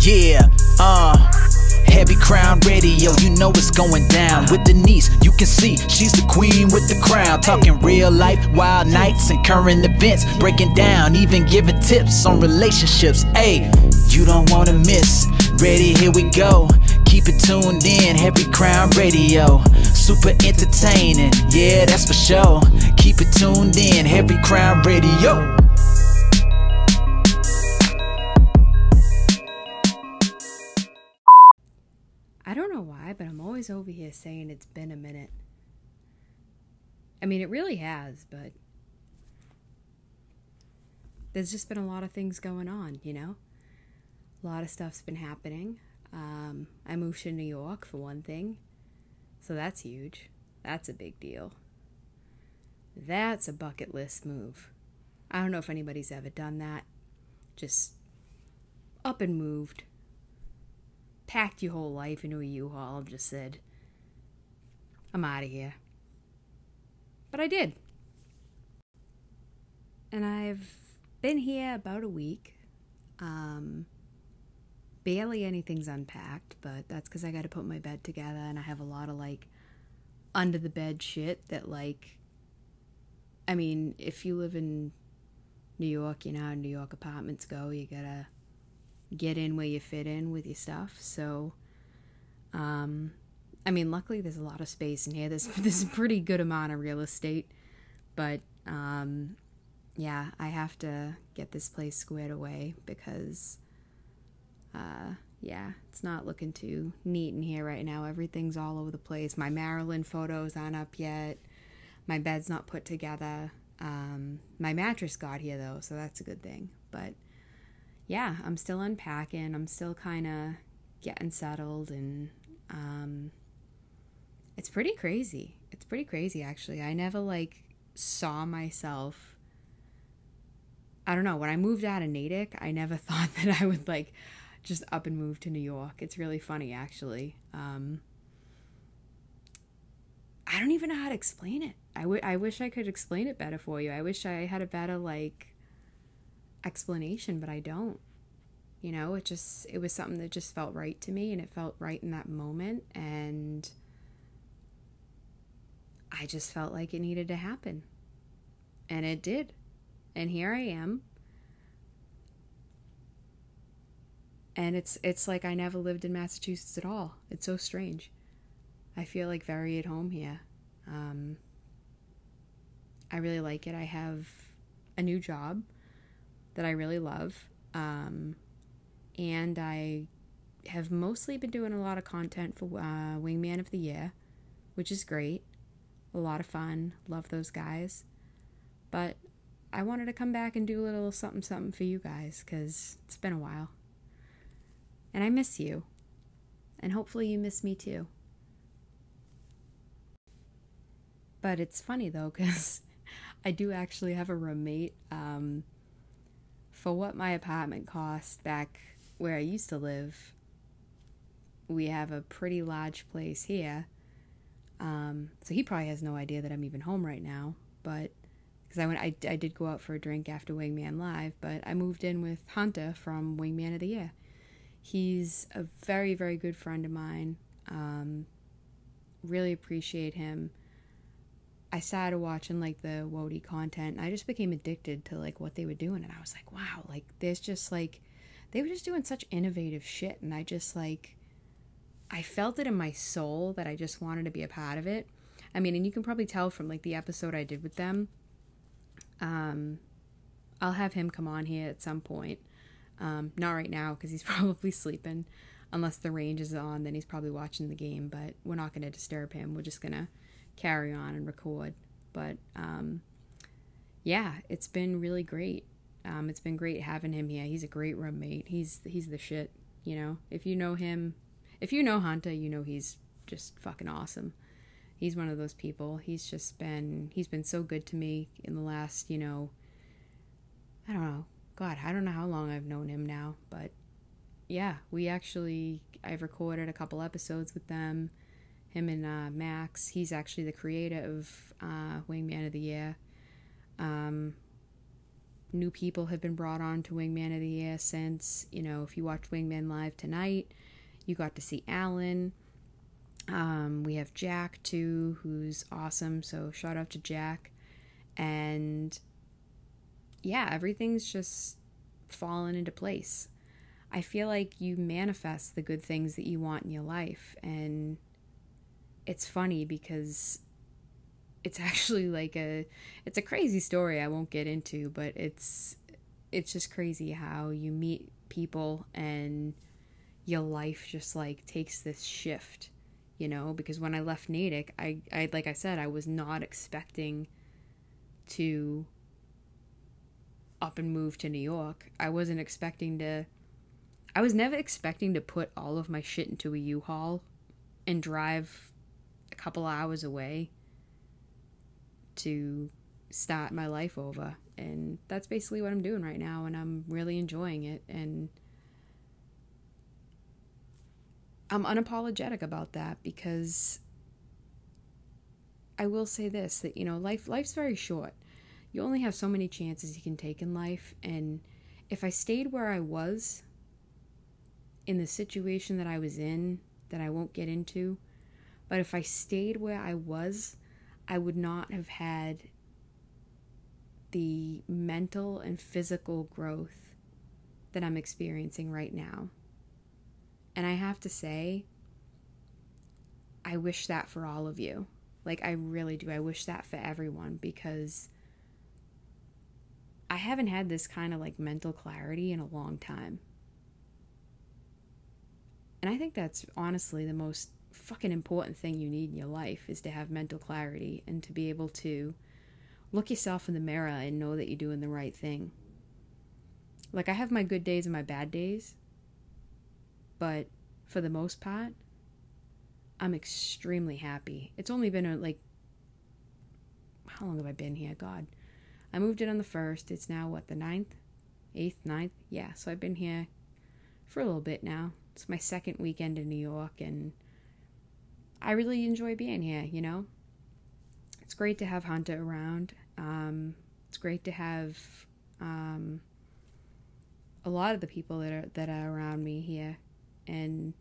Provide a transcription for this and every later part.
Yeah, uh. Heavy Crown Radio, you know it's going down. With Denise, you can see she's the queen with the crown. Talking real life, wild nights, and current events. Breaking down, even giving tips on relationships. Hey, you don't wanna miss. Ready, here we go. Keep it tuned in, Heavy Crown Radio. Super entertaining, yeah, that's for sure. Keep it tuned in, Heavy Crown Radio. Don't know why, but I'm always over here saying it's been a minute. I mean, it really has, but there's just been a lot of things going on, you know? A lot of stuff's been happening. Um, I moved to New York, for one thing, so that's huge. That's a big deal. That's a bucket list move. I don't know if anybody's ever done that. Just up and moved packed your whole life into a U-Haul just said, I'm out of here. But I did. And I've been here about a week. Um, barely anything's unpacked, but that's because I got to put my bed together and I have a lot of like under the bed shit that, like, I mean, if you live in New York, you know how New York apartments go. You gotta get in where you fit in with your stuff. So, um, I mean, luckily there's a lot of space in here. There's there's a pretty good amount of real estate, but um, yeah, I have to get this place squared away because, uh, yeah, it's not looking too neat in here right now. Everything's all over the place. My Maryland photos aren't up yet. My bed's not put together. Um, my mattress got here though, so that's a good thing. But yeah, I'm still unpacking. I'm still kind of getting settled, and um, it's pretty crazy. It's pretty crazy, actually. I never like saw myself. I don't know. When I moved out of Natick, I never thought that I would like just up and move to New York. It's really funny, actually. Um, I don't even know how to explain it. I, w- I wish I could explain it better for you. I wish I had a better like explanation, but I don't. You know, it just it was something that just felt right to me and it felt right in that moment and I just felt like it needed to happen. And it did. And here I am. And it's it's like I never lived in Massachusetts at all. It's so strange. I feel like very at home here. Um, I really like it. I have a new job that I really love. Um, and I have mostly been doing a lot of content for uh, Wingman of the Year, which is great. A lot of fun. Love those guys. But I wanted to come back and do a little something something for you guys because it's been a while. And I miss you. And hopefully you miss me too. But it's funny though because I do actually have a roommate. Um, for what my apartment cost back where I used to live, we have a pretty large place here. Um, so he probably has no idea that I'm even home right now. But because I went, I, I did go out for a drink after Wingman Live, but I moved in with Hunter from Wingman of the Year. He's a very, very good friend of mine. Um, really appreciate him. I started watching like the WOTY content and I just became addicted to like what they were doing and I was like, wow, like there's just like they were just doing such innovative shit and I just like I felt it in my soul that I just wanted to be a part of it. I mean, and you can probably tell from like the episode I did with them. Um I'll have him come on here at some point. Um not right now cuz he's probably sleeping unless the range is on then he's probably watching the game, but we're not going to disturb him. We're just going to carry on and record. But um, yeah, it's been really great. Um, it's been great having him here. He's a great roommate. He's he's the shit. You know, if you know him, if you know Hunter, you know he's just fucking awesome. He's one of those people. He's just been he's been so good to me in the last you know. I don't know. God, I don't know how long I've known him now, but yeah, we actually I've recorded a couple episodes with them him and uh, Max. He's actually the creator of uh, Wingman of the Year. Um, new people have been brought on to Wingman of the Year since. You know, if you watched Wingman Live tonight, you got to see Alan. Um, we have Jack too, who's awesome. So shout out to Jack. And yeah, everything's just fallen into place. I feel like you manifest the good things that you want in your life. And it's funny because it's actually like a it's a crazy story I won't get into, but it's it's just crazy how you meet people and your life just like takes this shift, you know, because when I left Natick, I I like I said, I was not expecting to up and move to New York. I wasn't expecting to I was never expecting to put all of my shit into a U-Haul and drive couple hours away to start my life over. And that's basically what I'm doing right now, and I'm really enjoying it. And I'm unapologetic about that because I will say this that you know life life's very short. You only have so many chances you can take in life and if I stayed where I was in the situation that I was in that I won't get into, but if I stayed where I was, I would not have had the mental and physical growth that I'm experiencing right now. And I have to say, I wish that for all of you. Like, I really do. I wish that for everyone because I haven't had this kind of like mental clarity in a long time. And I think that's honestly the most fucking important thing you need in your life is to have mental clarity and to be able to look yourself in the mirror and know that you're doing the right thing. Like I have my good days and my bad days, but for the most part, I'm extremely happy. It's only been a, like how long have I been here? God. I moved in on the first. It's now what, the ninth? Eighth, ninth? Yeah, so I've been here for a little bit now. It's my second weekend in New York and I really enjoy being here, you know? It's great to have Hunter around. Um, it's great to have um, a lot of the people that are that are around me here. And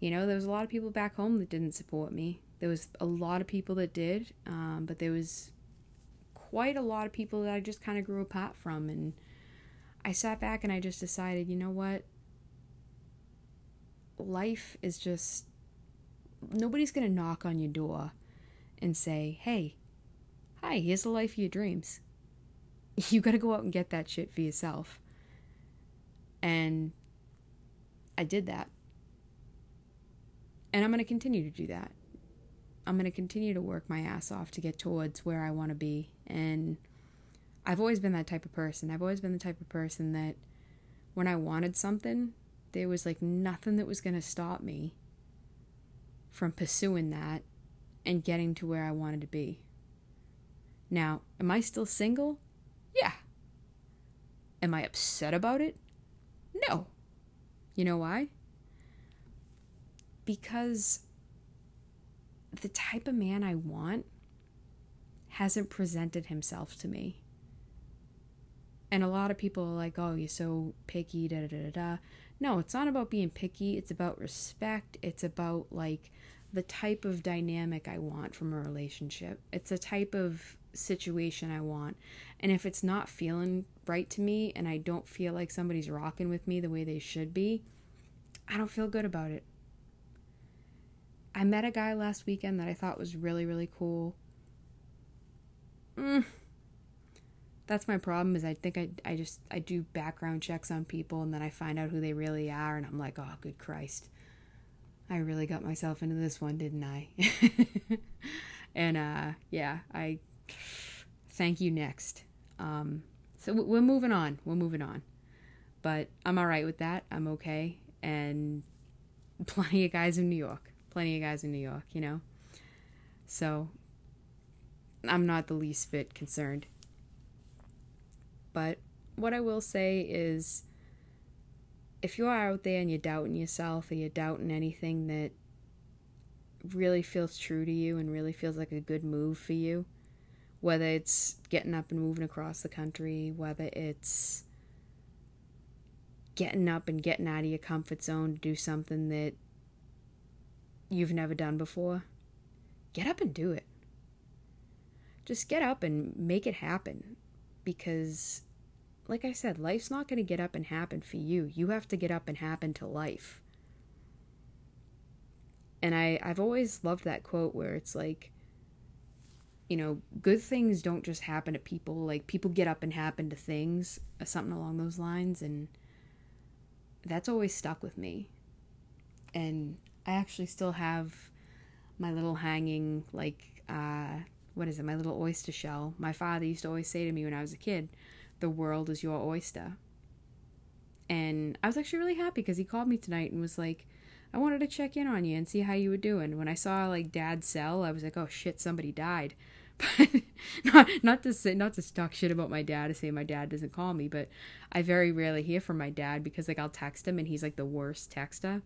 you know, there was a lot of people back home that didn't support me. There was a lot of people that did, um, but there was quite a lot of people that I just kind of grew apart from. And I sat back and I just decided, you know what? Life is just nobody's going to knock on your door and say, hey, hi, here's the life of your dreams. You got to go out and get that shit for yourself. And I did that. And I'm going to continue to do that. I'm going to continue to work my ass off to get towards where I want to be. And I've always been that type of person. I've always been the type of person that when I wanted something, there was like nothing that was going to stop me from pursuing that and getting to where I wanted to be. Now, am I still single? Yeah. Am I upset about it? No. You know why? Because the type of man I want hasn't presented himself to me. And a lot of people are like, oh, you're so picky, da da da da. No, it's not about being picky. It's about respect. It's about like the type of dynamic I want from a relationship. It's the type of situation I want. And if it's not feeling right to me and I don't feel like somebody's rocking with me the way they should be, I don't feel good about it. I met a guy last weekend that I thought was really, really cool. Mm, that's my problem is I think I, I just I do background checks on people and then I find out who they really are and I'm like, oh good Christ. I really got myself into this one, didn't I? and uh yeah, I thank you next. Um so we're moving on. We're moving on. But I'm all right with that. I'm okay and plenty of guys in New York. Plenty of guys in New York, you know. So I'm not the least bit concerned. But what I will say is if you are out there and you're doubting yourself or you're doubting anything that really feels true to you and really feels like a good move for you, Whether it's getting up and moving across the country, whether it's getting up and getting out of your comfort zone to do something that you've never done before, get up and do it. Just get up and make it happen because like I said, life's not going to get up and happen for you. You have to get up and happen to life. And I, I've always loved that quote where it's like, you know, good things don't just happen to people. Like, people get up and happen to things, uh, something along those lines. And that's always stuck with me. And I actually still have my little hanging, like, uh, what is it, my little oyster shell. My father used to always say to me when I was a kid, the world is your oyster. And I was actually really happy because he called me tonight and was like, I wanted to check in on you and see how you were doing. When I saw like dad's cell, I was like, oh shit, somebody died. But not not to say not to talk shit about my dad to say my dad doesn't call me, but I very rarely hear from my dad because like I'll text him and he's like the worst texter.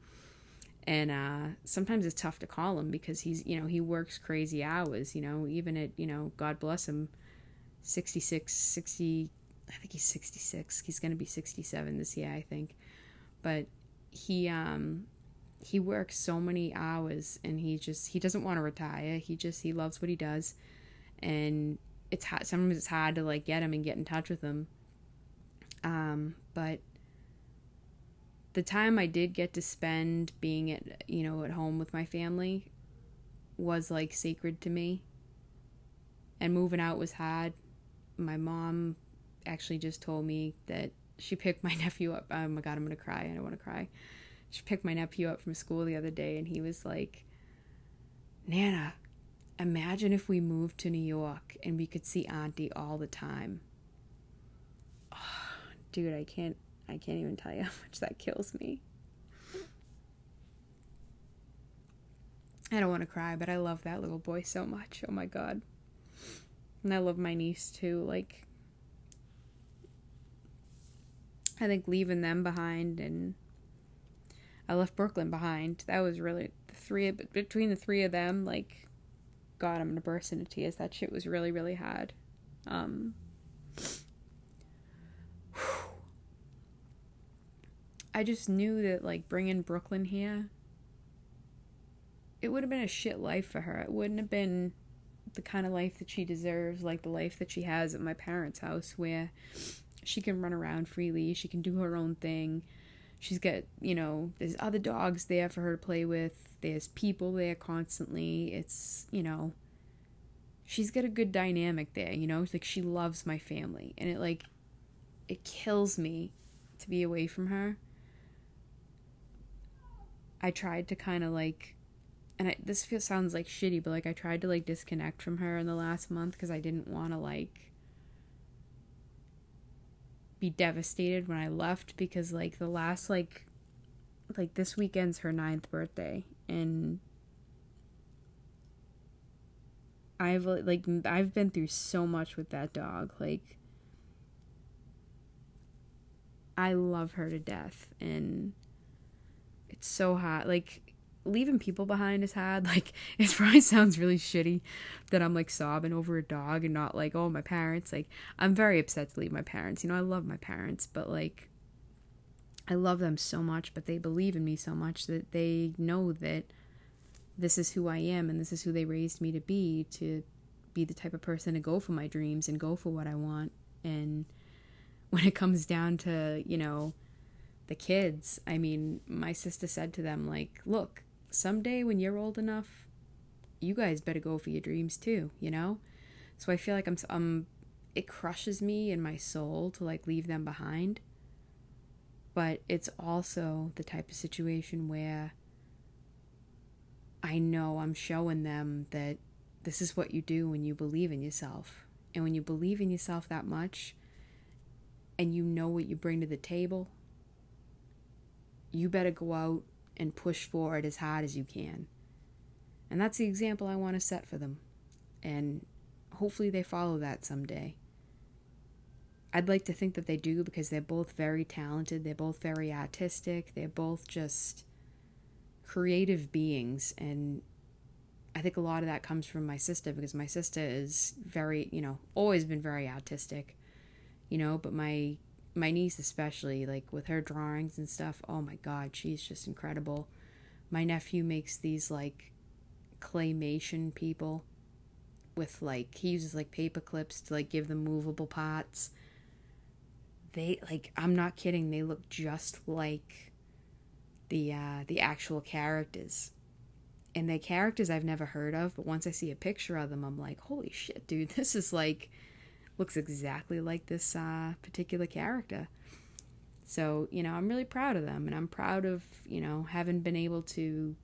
And uh, sometimes it's tough to call him because he's you know he works crazy hours you know even at you know God bless him 66 60 I think he's 66. He's going to be 67 this year, I think. But he um he works so many hours and he just he doesn't want to retire. He just he loves what he does. And it's hard sometimes it's hard to like get him and get in touch with him. Um but the time I did get to spend being at you know at home with my family was like sacred to me. And moving out was hard. My mom actually just told me that she picked my nephew up. Oh my god, I'm gonna cry. I don't want to cry. She picked my nephew up from school the other day, and he was like, "Nana, imagine if we moved to New York and we could see Auntie all the time." Oh, dude, I can't. I can't even tell you how much that kills me. I don't want to cry, but I love that little boy so much. Oh my god. And I love my niece too. Like I think leaving them behind and I left Brooklyn behind. That was really the three between the three of them. Like, God, I'm gonna burst into tears. That shit was really, really hard. Um, I just knew that like bringing Brooklyn here, it would have been a shit life for her. It wouldn't have been the kind of life that she deserves, like the life that she has at my parents' house, where she can run around freely, she can do her own thing. She's got, you know, there's other dogs there for her to play with. There's people there constantly. It's, you know, she's got a good dynamic there, you know? It's like she loves my family. And it like it kills me to be away from her. I tried to kind of like and I, this feels sounds like shitty, but like I tried to like disconnect from her in the last month because I didn't want to like be devastated when I left because like the last like like this weekend's her ninth birthday and I've like I've been through so much with that dog like I love her to death and so hot like leaving people behind is hard. Like it probably sounds really shitty that I'm like sobbing over a dog and not like, oh my parents. Like I'm very upset to leave my parents. You know, I love my parents, but like I love them so much, but they believe in me so much that they know that this is who I am and this is who they raised me to be to be the type of person to go for my dreams and go for what I want. And when it comes down to, you know, the kids, I mean, my sister said to them like, "Look, someday when you're old enough, you guys better go for your dreams too, you know? So I feel like I'm um it crushes me in my soul to like leave them behind. But it's also the type of situation where I know I'm showing them that this is what you do when you believe in yourself. And when you believe in yourself that much and you know what you bring to the table, you better go out and push forward as hard as you can. And that's the example I want to set for them. And hopefully they follow that someday. I'd like to think that they do because they're both very talented, they're both very artistic, they're both just creative beings and I think a lot of that comes from my sister because my sister is very, you know, always been very artistic, you know, but my my niece especially like with her drawings and stuff, oh my god, she's just incredible. My nephew makes these like claymation people with like he uses like paper clips to like give them movable parts. They like I'm not kidding, they look just like the uh the actual characters and they're characters I've never heard of, but once I see a picture of them, I'm like, holy shit, dude, this is like, looks exactly like this uh, particular character. So, you know, I'm really proud of them, and I'm proud of, you know, having been able to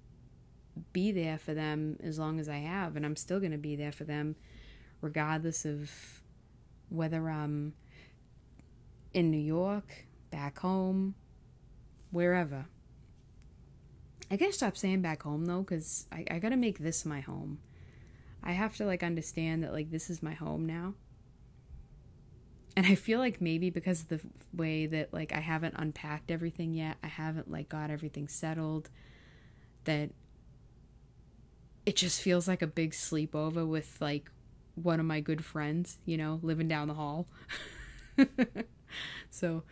be there for them as long as I have, and I'm still going to be there for them regardless of whether I'm in New York, back home, wherever. I gotta stop saying back home though, because I, I gotta make this my home. I have to like understand that like this is my home now. And I feel like maybe because of the way that like I haven't unpacked everything yet, I haven't like got everything settled, that it just feels like a big sleepover with like one of my good friends, you know, living down the hall. so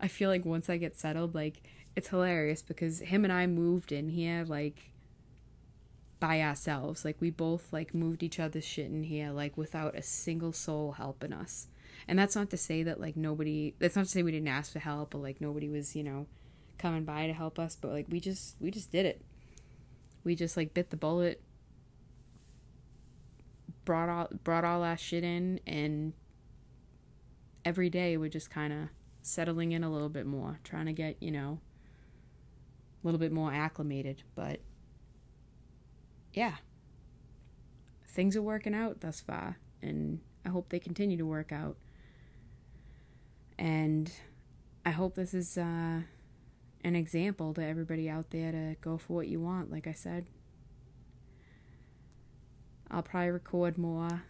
I feel like once I get settled, like it's hilarious because him and I moved in here like by ourselves. Like we both like moved each other's shit in here like without a single soul helping us. And that's not to say that like nobody that's not to say we didn't ask for help or like nobody was, you know, coming by to help us, but like we just we just did it. We just like bit the bullet brought all brought all our shit in and every day we're just kind of settling in a little bit more, trying to get, you know, a little bit more acclimated. But yeah, things are working out thus far, and I hope they continue to work out. And I hope this is uh, an example to everybody out there to go for what you want, like I said. I'll probably record more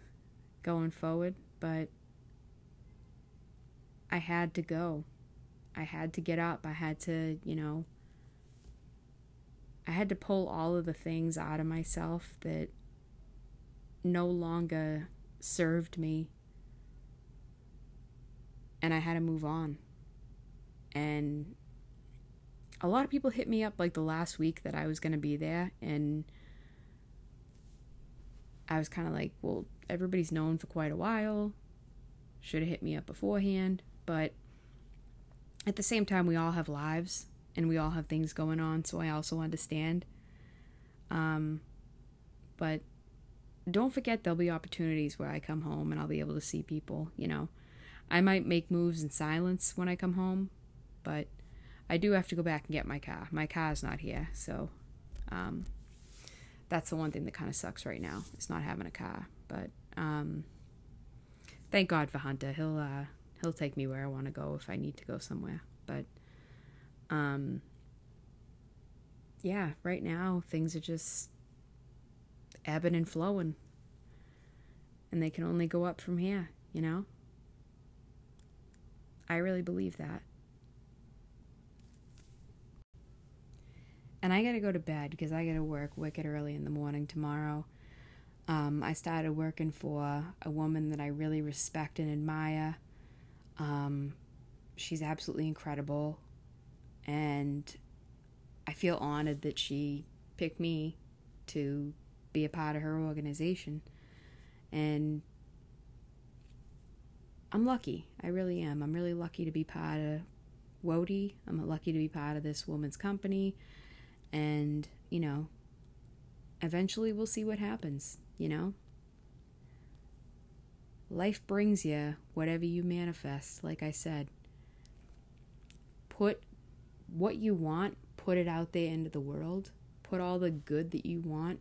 going forward, but I had to go. I had to get up. I had to, you know, I had to pull all of the things out of myself that no longer served me. And I had to move on. And a lot of people hit me up like the last week that I was going to be there. And I was kind of like, well, everybody's known for quite a while. Should have hit me up beforehand. But at the same time, we all have lives and we all have things going on, so I also understand. Um, but don't forget there'll be opportunities where I come home and I'll be able to see people, you know. I might make moves in silence when I come home, but I do have to go back and get my car. My car's not here, so um, that's the one thing that kind of sucks right now. It's not having a car, but um, thank God for Hunter. He'll uh, he'll take me where I want to go if I need to go somewhere. But um, yeah, right now things are just ebbing and flowing. And they can only go up from here, you know? I really believe that. And I gotta go to bed because I gotta work wicked early in the morning tomorrow. Um, I started working for a woman that I really respect and admire. Um, she's absolutely incredible and I feel honored that she picked me to be a part of her organization. And I'm lucky. I really am. I'm really lucky to be part of WOTY. I'm lucky to be part of this woman's company. And, you know, eventually we'll see what happens, you know? Life brings you whatever you manifest, like I said. Put what you want, put it out there into the world. Put all the good that you want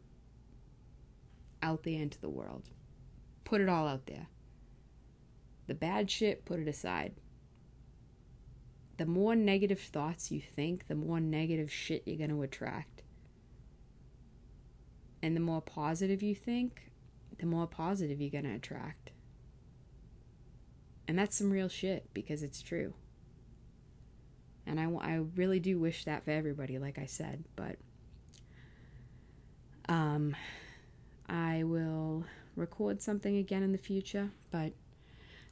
out there into the world. Put it all out there. The bad shit, put it aside. The more negative thoughts you think, the more negative shit you're going to attract. And the more positive you think, the more positive you're going to attract. And that's some real shit because it's true. And I, I really do wish that for everybody, like I said. But um, I will record something again in the future, but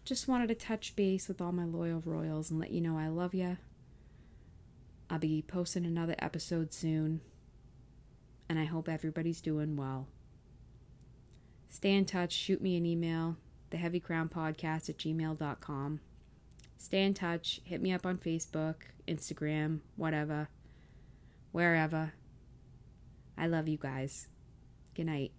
just wanted to touch base with all my loyal royals and let you know I love you. I'll be posting another episode soon, and I hope everybody's doing well. Stay in touch, shoot me an email, theheavycrownpodcast at gmail.com. Stay in touch, hit me up on Facebook, Instagram, whatever, wherever. I love you guys. Good night.